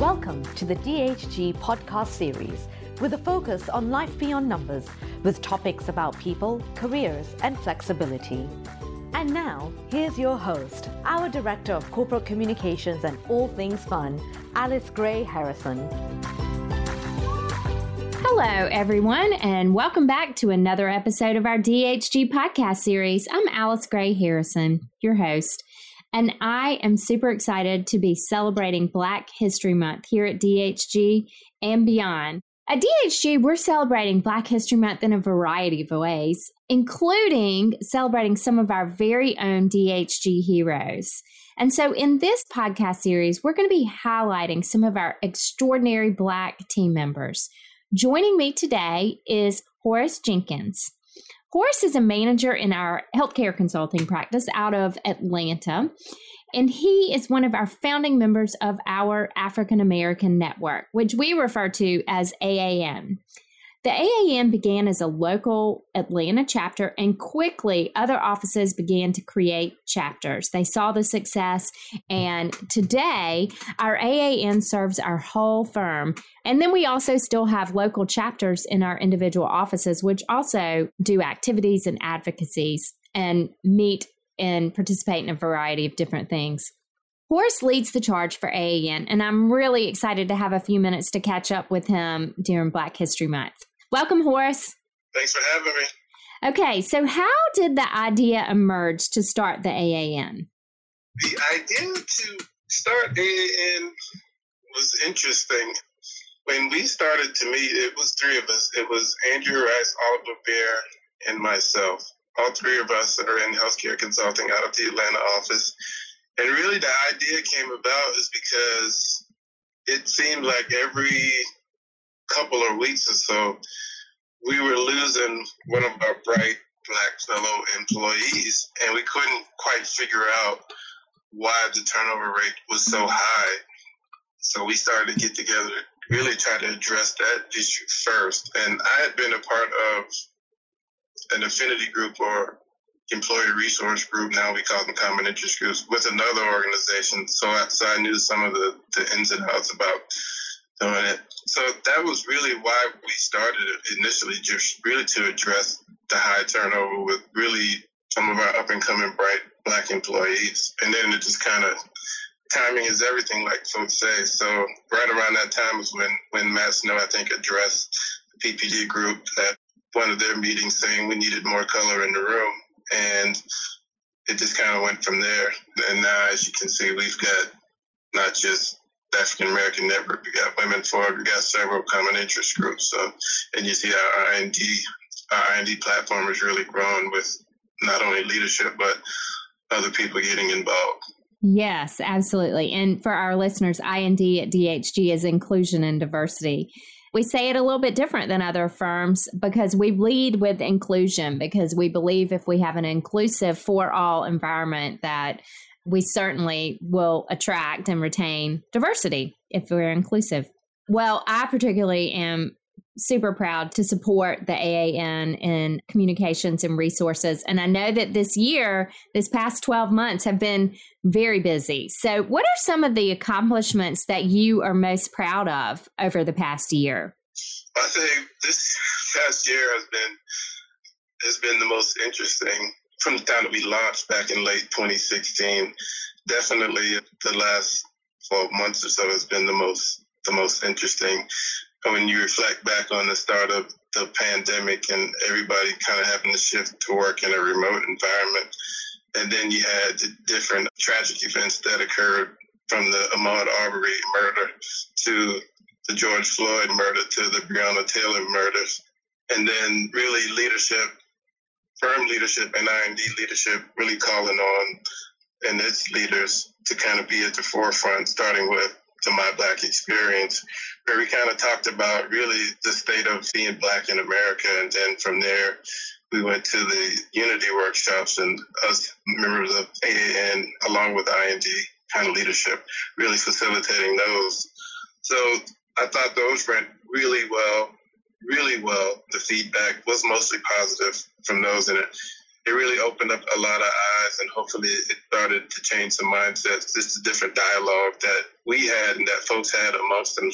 Welcome to the DHG podcast series with a focus on life beyond numbers with topics about people, careers, and flexibility. And now, here's your host, our Director of Corporate Communications and All Things Fun, Alice Gray Harrison. Hello, everyone, and welcome back to another episode of our DHG podcast series. I'm Alice Gray Harrison, your host, and I am super excited to be celebrating Black History Month here at DHG and beyond. At DHG, we're celebrating Black History Month in a variety of ways, including celebrating some of our very own DHG heroes. And so, in this podcast series, we're going to be highlighting some of our extraordinary Black team members. Joining me today is Horace Jenkins. Horace is a manager in our healthcare consulting practice out of Atlanta, and he is one of our founding members of our African American Network, which we refer to as AAN. The AAN began as a local Atlanta chapter, and quickly other offices began to create chapters. They saw the success, and today our AAN serves our whole firm. And then we also still have local chapters in our individual offices, which also do activities and advocacies and meet and participate in a variety of different things. Horace leads the charge for AAN, and I'm really excited to have a few minutes to catch up with him during Black History Month. Welcome, Horace. Thanks for having me. Okay, so how did the idea emerge to start the AAN? The idea to start AAN was interesting. When we started to meet, it was three of us. It was Andrew Rice, Oliver Bear, and myself. All three of us are in healthcare consulting out of the Atlanta office. And really, the idea came about is because it seemed like every couple of weeks or so, we were losing one of our bright black fellow employees, and we couldn't quite figure out why the turnover rate was so high. So we started to get together really try to address that issue first. And I had been a part of an affinity group or employee resource group, now we call them common interest groups, with another organization. So I, so I knew some of the, the ins and outs about it. So that was really why we started initially, just really to address the high turnover with really some of our up and coming bright black employees. And then it just kind of timing is everything, like folks say. So right around that time was when when Matt Snow, I think, addressed the PPD group at one of their meetings, saying we needed more color in the room, and it just kind of went from there. And now, as you can see, we've got not just African American Network. We got Women Forward. We got several common interest groups. So, and you see our IND, our IND platform is really growing with not only leadership but other people getting involved. Yes, absolutely. And for our listeners, IND at DHG is inclusion and diversity. We say it a little bit different than other firms because we lead with inclusion because we believe if we have an inclusive for all environment that we certainly will attract and retain diversity if we're inclusive. Well, I particularly am super proud to support the AAN in communications and resources. And I know that this year, this past 12 months, have been very busy. So, what are some of the accomplishments that you are most proud of over the past year? I think this past year has been has been the most interesting from the time that we launched back in late 2016, definitely the last 12 months or so has been the most the most interesting. When you reflect back on the start of the pandemic and everybody kind of having to shift to work in a remote environment, and then you had the different tragic events that occurred from the Ahmaud Arbery murder to the George Floyd murder to the Breonna Taylor murders, and then really leadership firm leadership and IND leadership really calling on and its leaders to kind of be at the forefront, starting with the My Black experience, where we kind of talked about really the state of being Black in America. And then from there, we went to the Unity workshops and us members of AAN, along with IND kind of leadership, really facilitating those. So I thought those went really well really well. The feedback was mostly positive from those in it. it really opened up a lot of eyes and hopefully it started to change some mindsets. Is a different dialogue that we had and that folks had amongst them.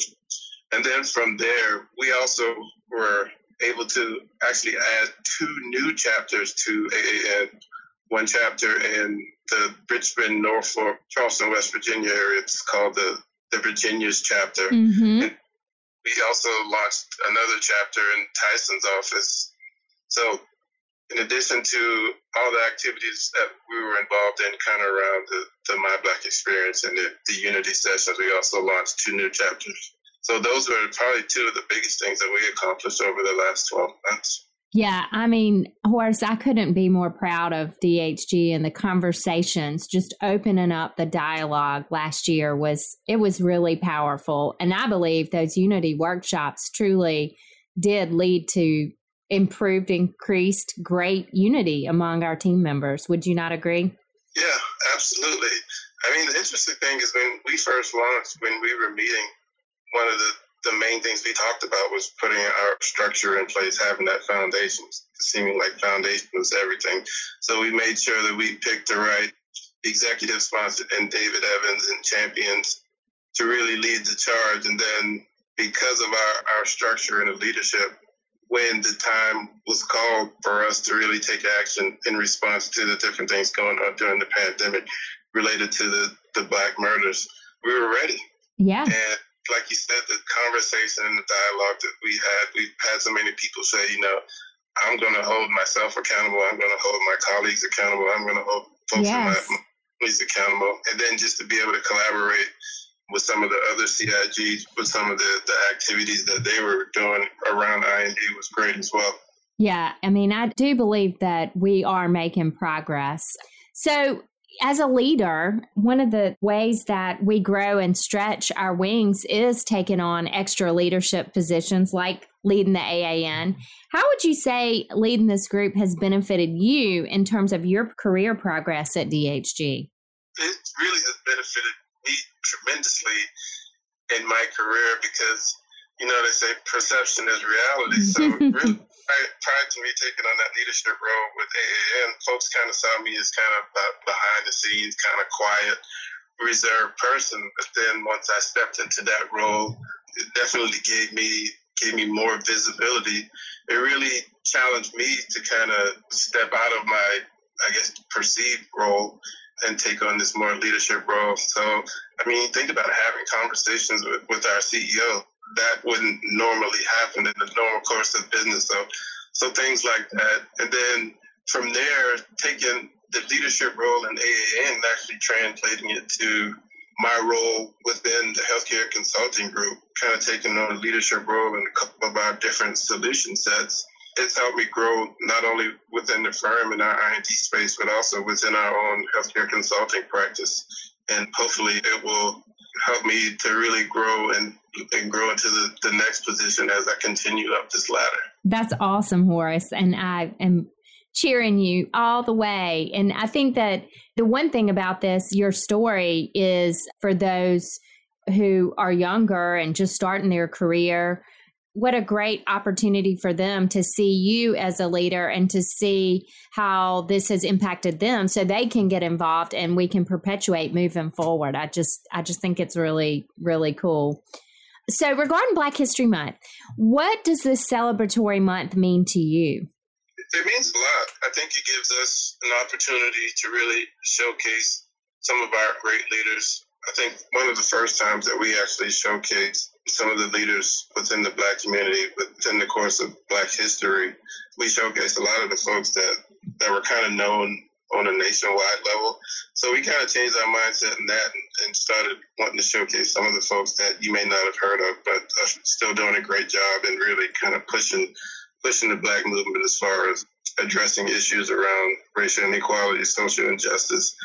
And then from there, we also were able to actually add two new chapters to AAN. One chapter in the Richmond, Norfolk, Charleston, West Virginia area. It's called the, the Virginias chapter. Mm-hmm. And we also launched another chapter in Tyson's office. So in addition to all the activities that we were involved in kind of around the, the My Black experience and the, the Unity sessions, we also launched two new chapters. So those were probably two of the biggest things that we accomplished over the last 12 months. Yeah, I mean, Horace, I couldn't be more proud of DHG and the conversations, just opening up the dialogue last year was it was really powerful. And I believe those unity workshops truly did lead to improved, increased great unity among our team members. Would you not agree? Yeah, absolutely. I mean, the interesting thing is when we first launched, when we were meeting, one of the, the main things we talked about was putting our structure in place, having that foundation, seeming like foundation was everything. So we made sure that we picked the right executive sponsor and David Evans and champions to really lead the charge. And then because of our, our structure and the leadership, when the time was called for us to really take action in response to the different things going on during the pandemic related to the, the black murders, we were ready. Yeah. And like you said, the conversation and the dialogue that we had, we've had so many people say, you know, I'm going to hold myself accountable. I'm going to hold my colleagues accountable. I'm going to hold folks yes. in my communities accountable. And then just to be able to collaborate with some of the other CIGs, with some of the, the activities that they were doing around IND was great as well. Yeah, I mean, I do believe that we are making progress. So, as a leader, one of the ways that we grow and stretch our wings is taking on extra leadership positions like leading the AAN. How would you say leading this group has benefited you in terms of your career progress at DHG? It really has benefited me tremendously in my career because, you know, they say perception is reality. So, really, prior to me taking on that leadership role with AAN, folks kind of saw me as kind of behind the scenes, kind of quiet, reserved person. But then once I stepped into that role, it definitely gave me gave me more visibility. It really challenged me to kind of step out of my, I guess, perceived role and take on this more leadership role. So, I mean, think about having conversations with, with our CEO that wouldn't normally happen in the normal course of business. So, so things like that. And then from there, taking the leadership role in AAN and actually translating it to my role within the healthcare consulting group, kind of taking on a leadership role in a couple of our different solution sets. It's helped me grow not only within the firm and our IND space, but also within our own healthcare consulting practice. And hopefully it will help me to really grow and, and grow into the, the next position as I continue up this ladder. That's awesome, Horace. And I am cheering you all the way. And I think that the one thing about this, your story, is for those who are younger and just starting their career what a great opportunity for them to see you as a leader and to see how this has impacted them so they can get involved and we can perpetuate moving forward i just i just think it's really really cool so regarding black history month what does this celebratory month mean to you? It means a lot. I think it gives us an opportunity to really showcase some of our great leaders. I think one of the first times that we actually showcased some of the leaders within the black community within the course of black history we showcased a lot of the folks that that were kind of known on a nationwide level so we kind of changed our mindset in that and, and, started wanting to showcase some of the folks that you may not have heard of but are still doing a great job and really kind of pushing pushing the black movement as far as addressing issues around racial inequality social injustice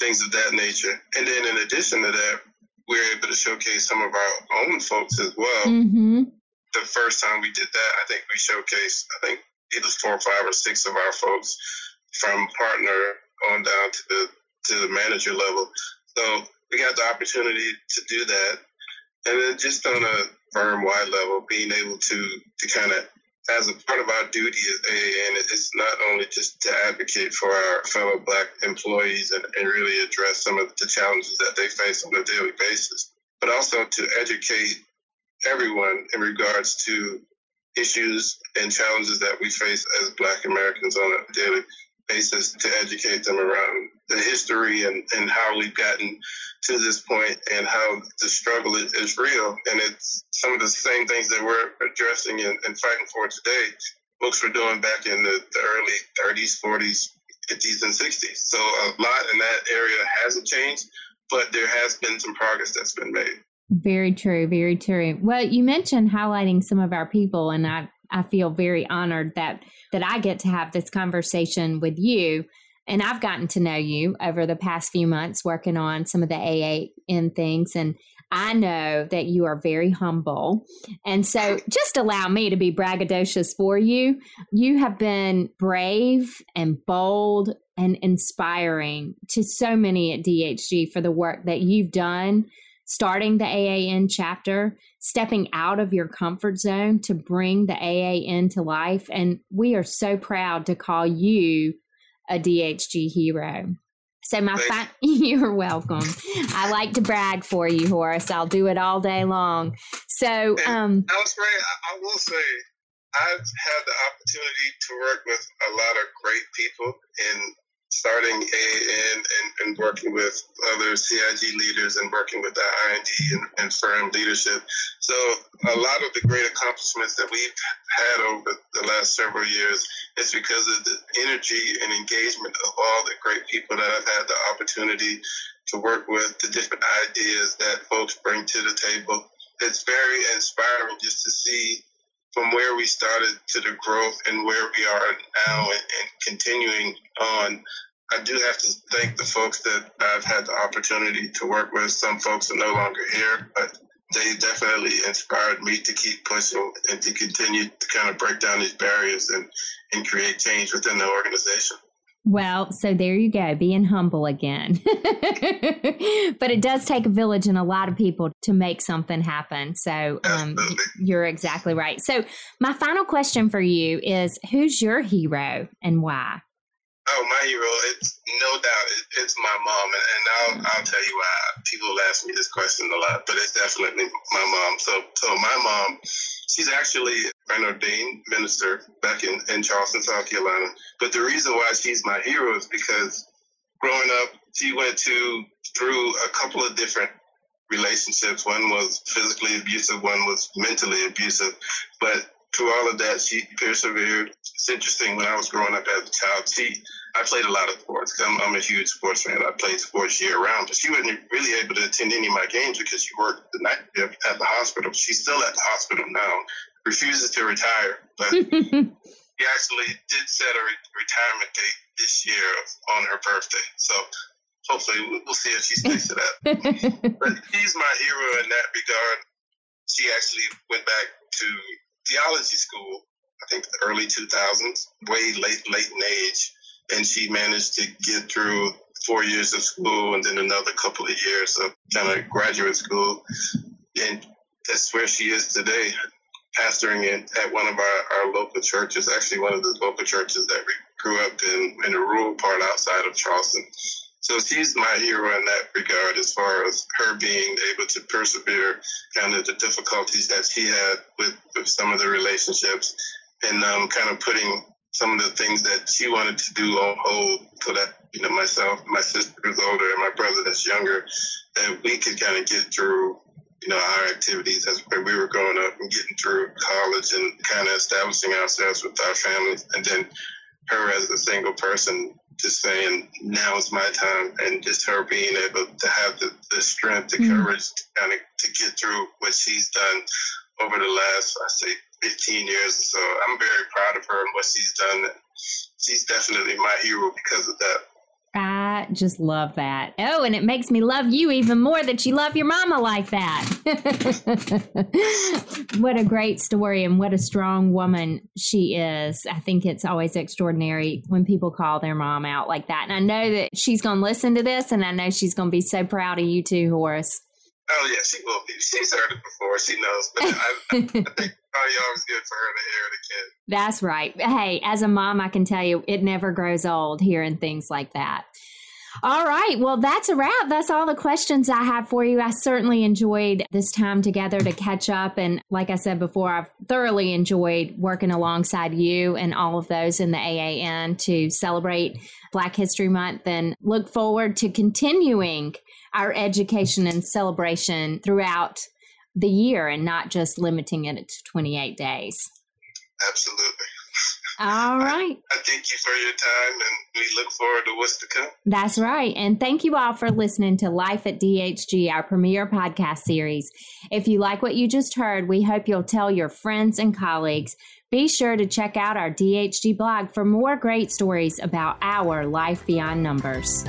things of that nature and then in addition to that we were able to showcase some of our own folks as well. Mm-hmm. The first time we did that, I think we showcased, I think either four or five or six of our folks from partner on down to the to the manager level. So we got the opportunity to do that, and then just on a firm wide level, being able to to kind of as a part of our duty as AAN, it's not only just to advocate for our fellow Black employees and, and really address some of the challenges that they face on a daily basis, but also to educate everyone in regards to issues and challenges that we face as Black Americans on a daily basis to educate them around the history and, and how we've gotten to this point and how the struggle is, real. And it's some of the same things that we're addressing and, and fighting for today, books were doing back in the, the early 30s, 40s, 50s, and 60s. So a lot in that area hasn't changed, but there has been some progress that's been made. Very true, very true. Well, you mentioned highlighting some of our people, and I I feel very honored that that I get to have this conversation with you. And I've gotten to know you over the past few months working on some of the AAN things. And I know that you are very humble. And so just allow me to be braggadocious for you. You have been brave and bold and inspiring to so many at DHG for the work that you've done starting the AAN chapter, stepping out of your comfort zone to bring the AAN to life. And we are so proud to call you a DHG hero. So my fi- you're welcome. I like to brag for you, Horace. I'll do it all day long. So, um, I, I will say I've had the opportunity to work with a lot of great people in starting AAN and, and working with other CIG leaders and working with the IND and, and firm leadership. So a lot of the great accomplishments that we've had over the last several years is because of the energy and engagement of all the great people that I've had the opportunity to work with, the different ideas that folks bring to the table. It's very inspiring just to see from where we started to the growth and where we are now and, and, continuing on. I do have to thank the folks that I've had the opportunity to work with. Some folks are no longer here, but they definitely inspired me to keep pushing and to continue to kind of break down these barriers and, and create change within the organization. Well, so there you go, being humble again. but it does take a village and a lot of people to make something happen. So um, you're exactly right. So, my final question for you is who's your hero and why? Hero! It's no doubt it, it's my mom, and, and I'll I'll tell you why. People ask me this question a lot, but it's definitely my mom. So so my mom, she's actually an ordained minister back in in Charleston, South Carolina. But the reason why she's my hero is because growing up, she went to through a couple of different relationships. One was physically abusive, one was mentally abusive, but through all of that, she persevered. It's interesting when I was growing up as a child, she I played a lot of sports. I'm, I'm a huge sports fan. I played sports year round, but she wasn't really able to attend any of my games because she worked the night shift at the hospital. She's still at the hospital now, refuses to retire, but he actually did set a re- retirement date this year on her birthday. So hopefully we'll see if she sticks to that. but she's my hero in that regard. She actually went back to theology school, I think the early 2000s, way late, late in age. And she managed to get through four years of school and then another couple of years of kind of graduate school. And that's where she is today, pastoring in, at one of our, our local churches, actually one of the local churches that we grew up in, in a rural part outside of Charleston. So she's my hero in that regard, as far as her being able to persevere kind of the difficulties that she had with, with some of the relationships and um, kind of putting some of the things that she wanted to do on hold so that, you know, myself, my sister who's older, and my brother that's younger, that we could kind of get through you know, our activities as we were growing up and getting through college and kind of establishing ourselves with our families. And then her as a single person just saying now is my time and just her being able to have the, the strength the mm-hmm. courage to kind of to get through what she's done over the last i say 15 years so i'm very proud of her and what she's done she's definitely my hero because of that I just love that. Oh, and it makes me love you even more that you love your mama like that. what a great story and what a strong woman she is. I think it's always extraordinary when people call their mom out like that. And I know that she's going to listen to this and I know she's going to be so proud of you too, Horace. Oh yeah, she will be. She's heard it before. She knows, but I, I think probably always good for her to hear it again. That's right. Hey, as a mom, I can tell you, it never grows old hearing things like that. All right. Well, that's a wrap. That's all the questions I have for you. I certainly enjoyed this time together to catch up. And like I said before, I've thoroughly enjoyed working alongside you and all of those in the AAN to celebrate Black History Month and look forward to continuing our education and celebration throughout the year and not just limiting it to 28 days. Absolutely. All right. I, I, thank you for your time and we look forward to what's to come. That's right. And thank you all for listening to Life at DHG, our premier podcast series. If you like what you just heard, we hope you'll tell your friends and colleagues. Be sure to check out our DHG blog for more great stories about our life beyond numbers.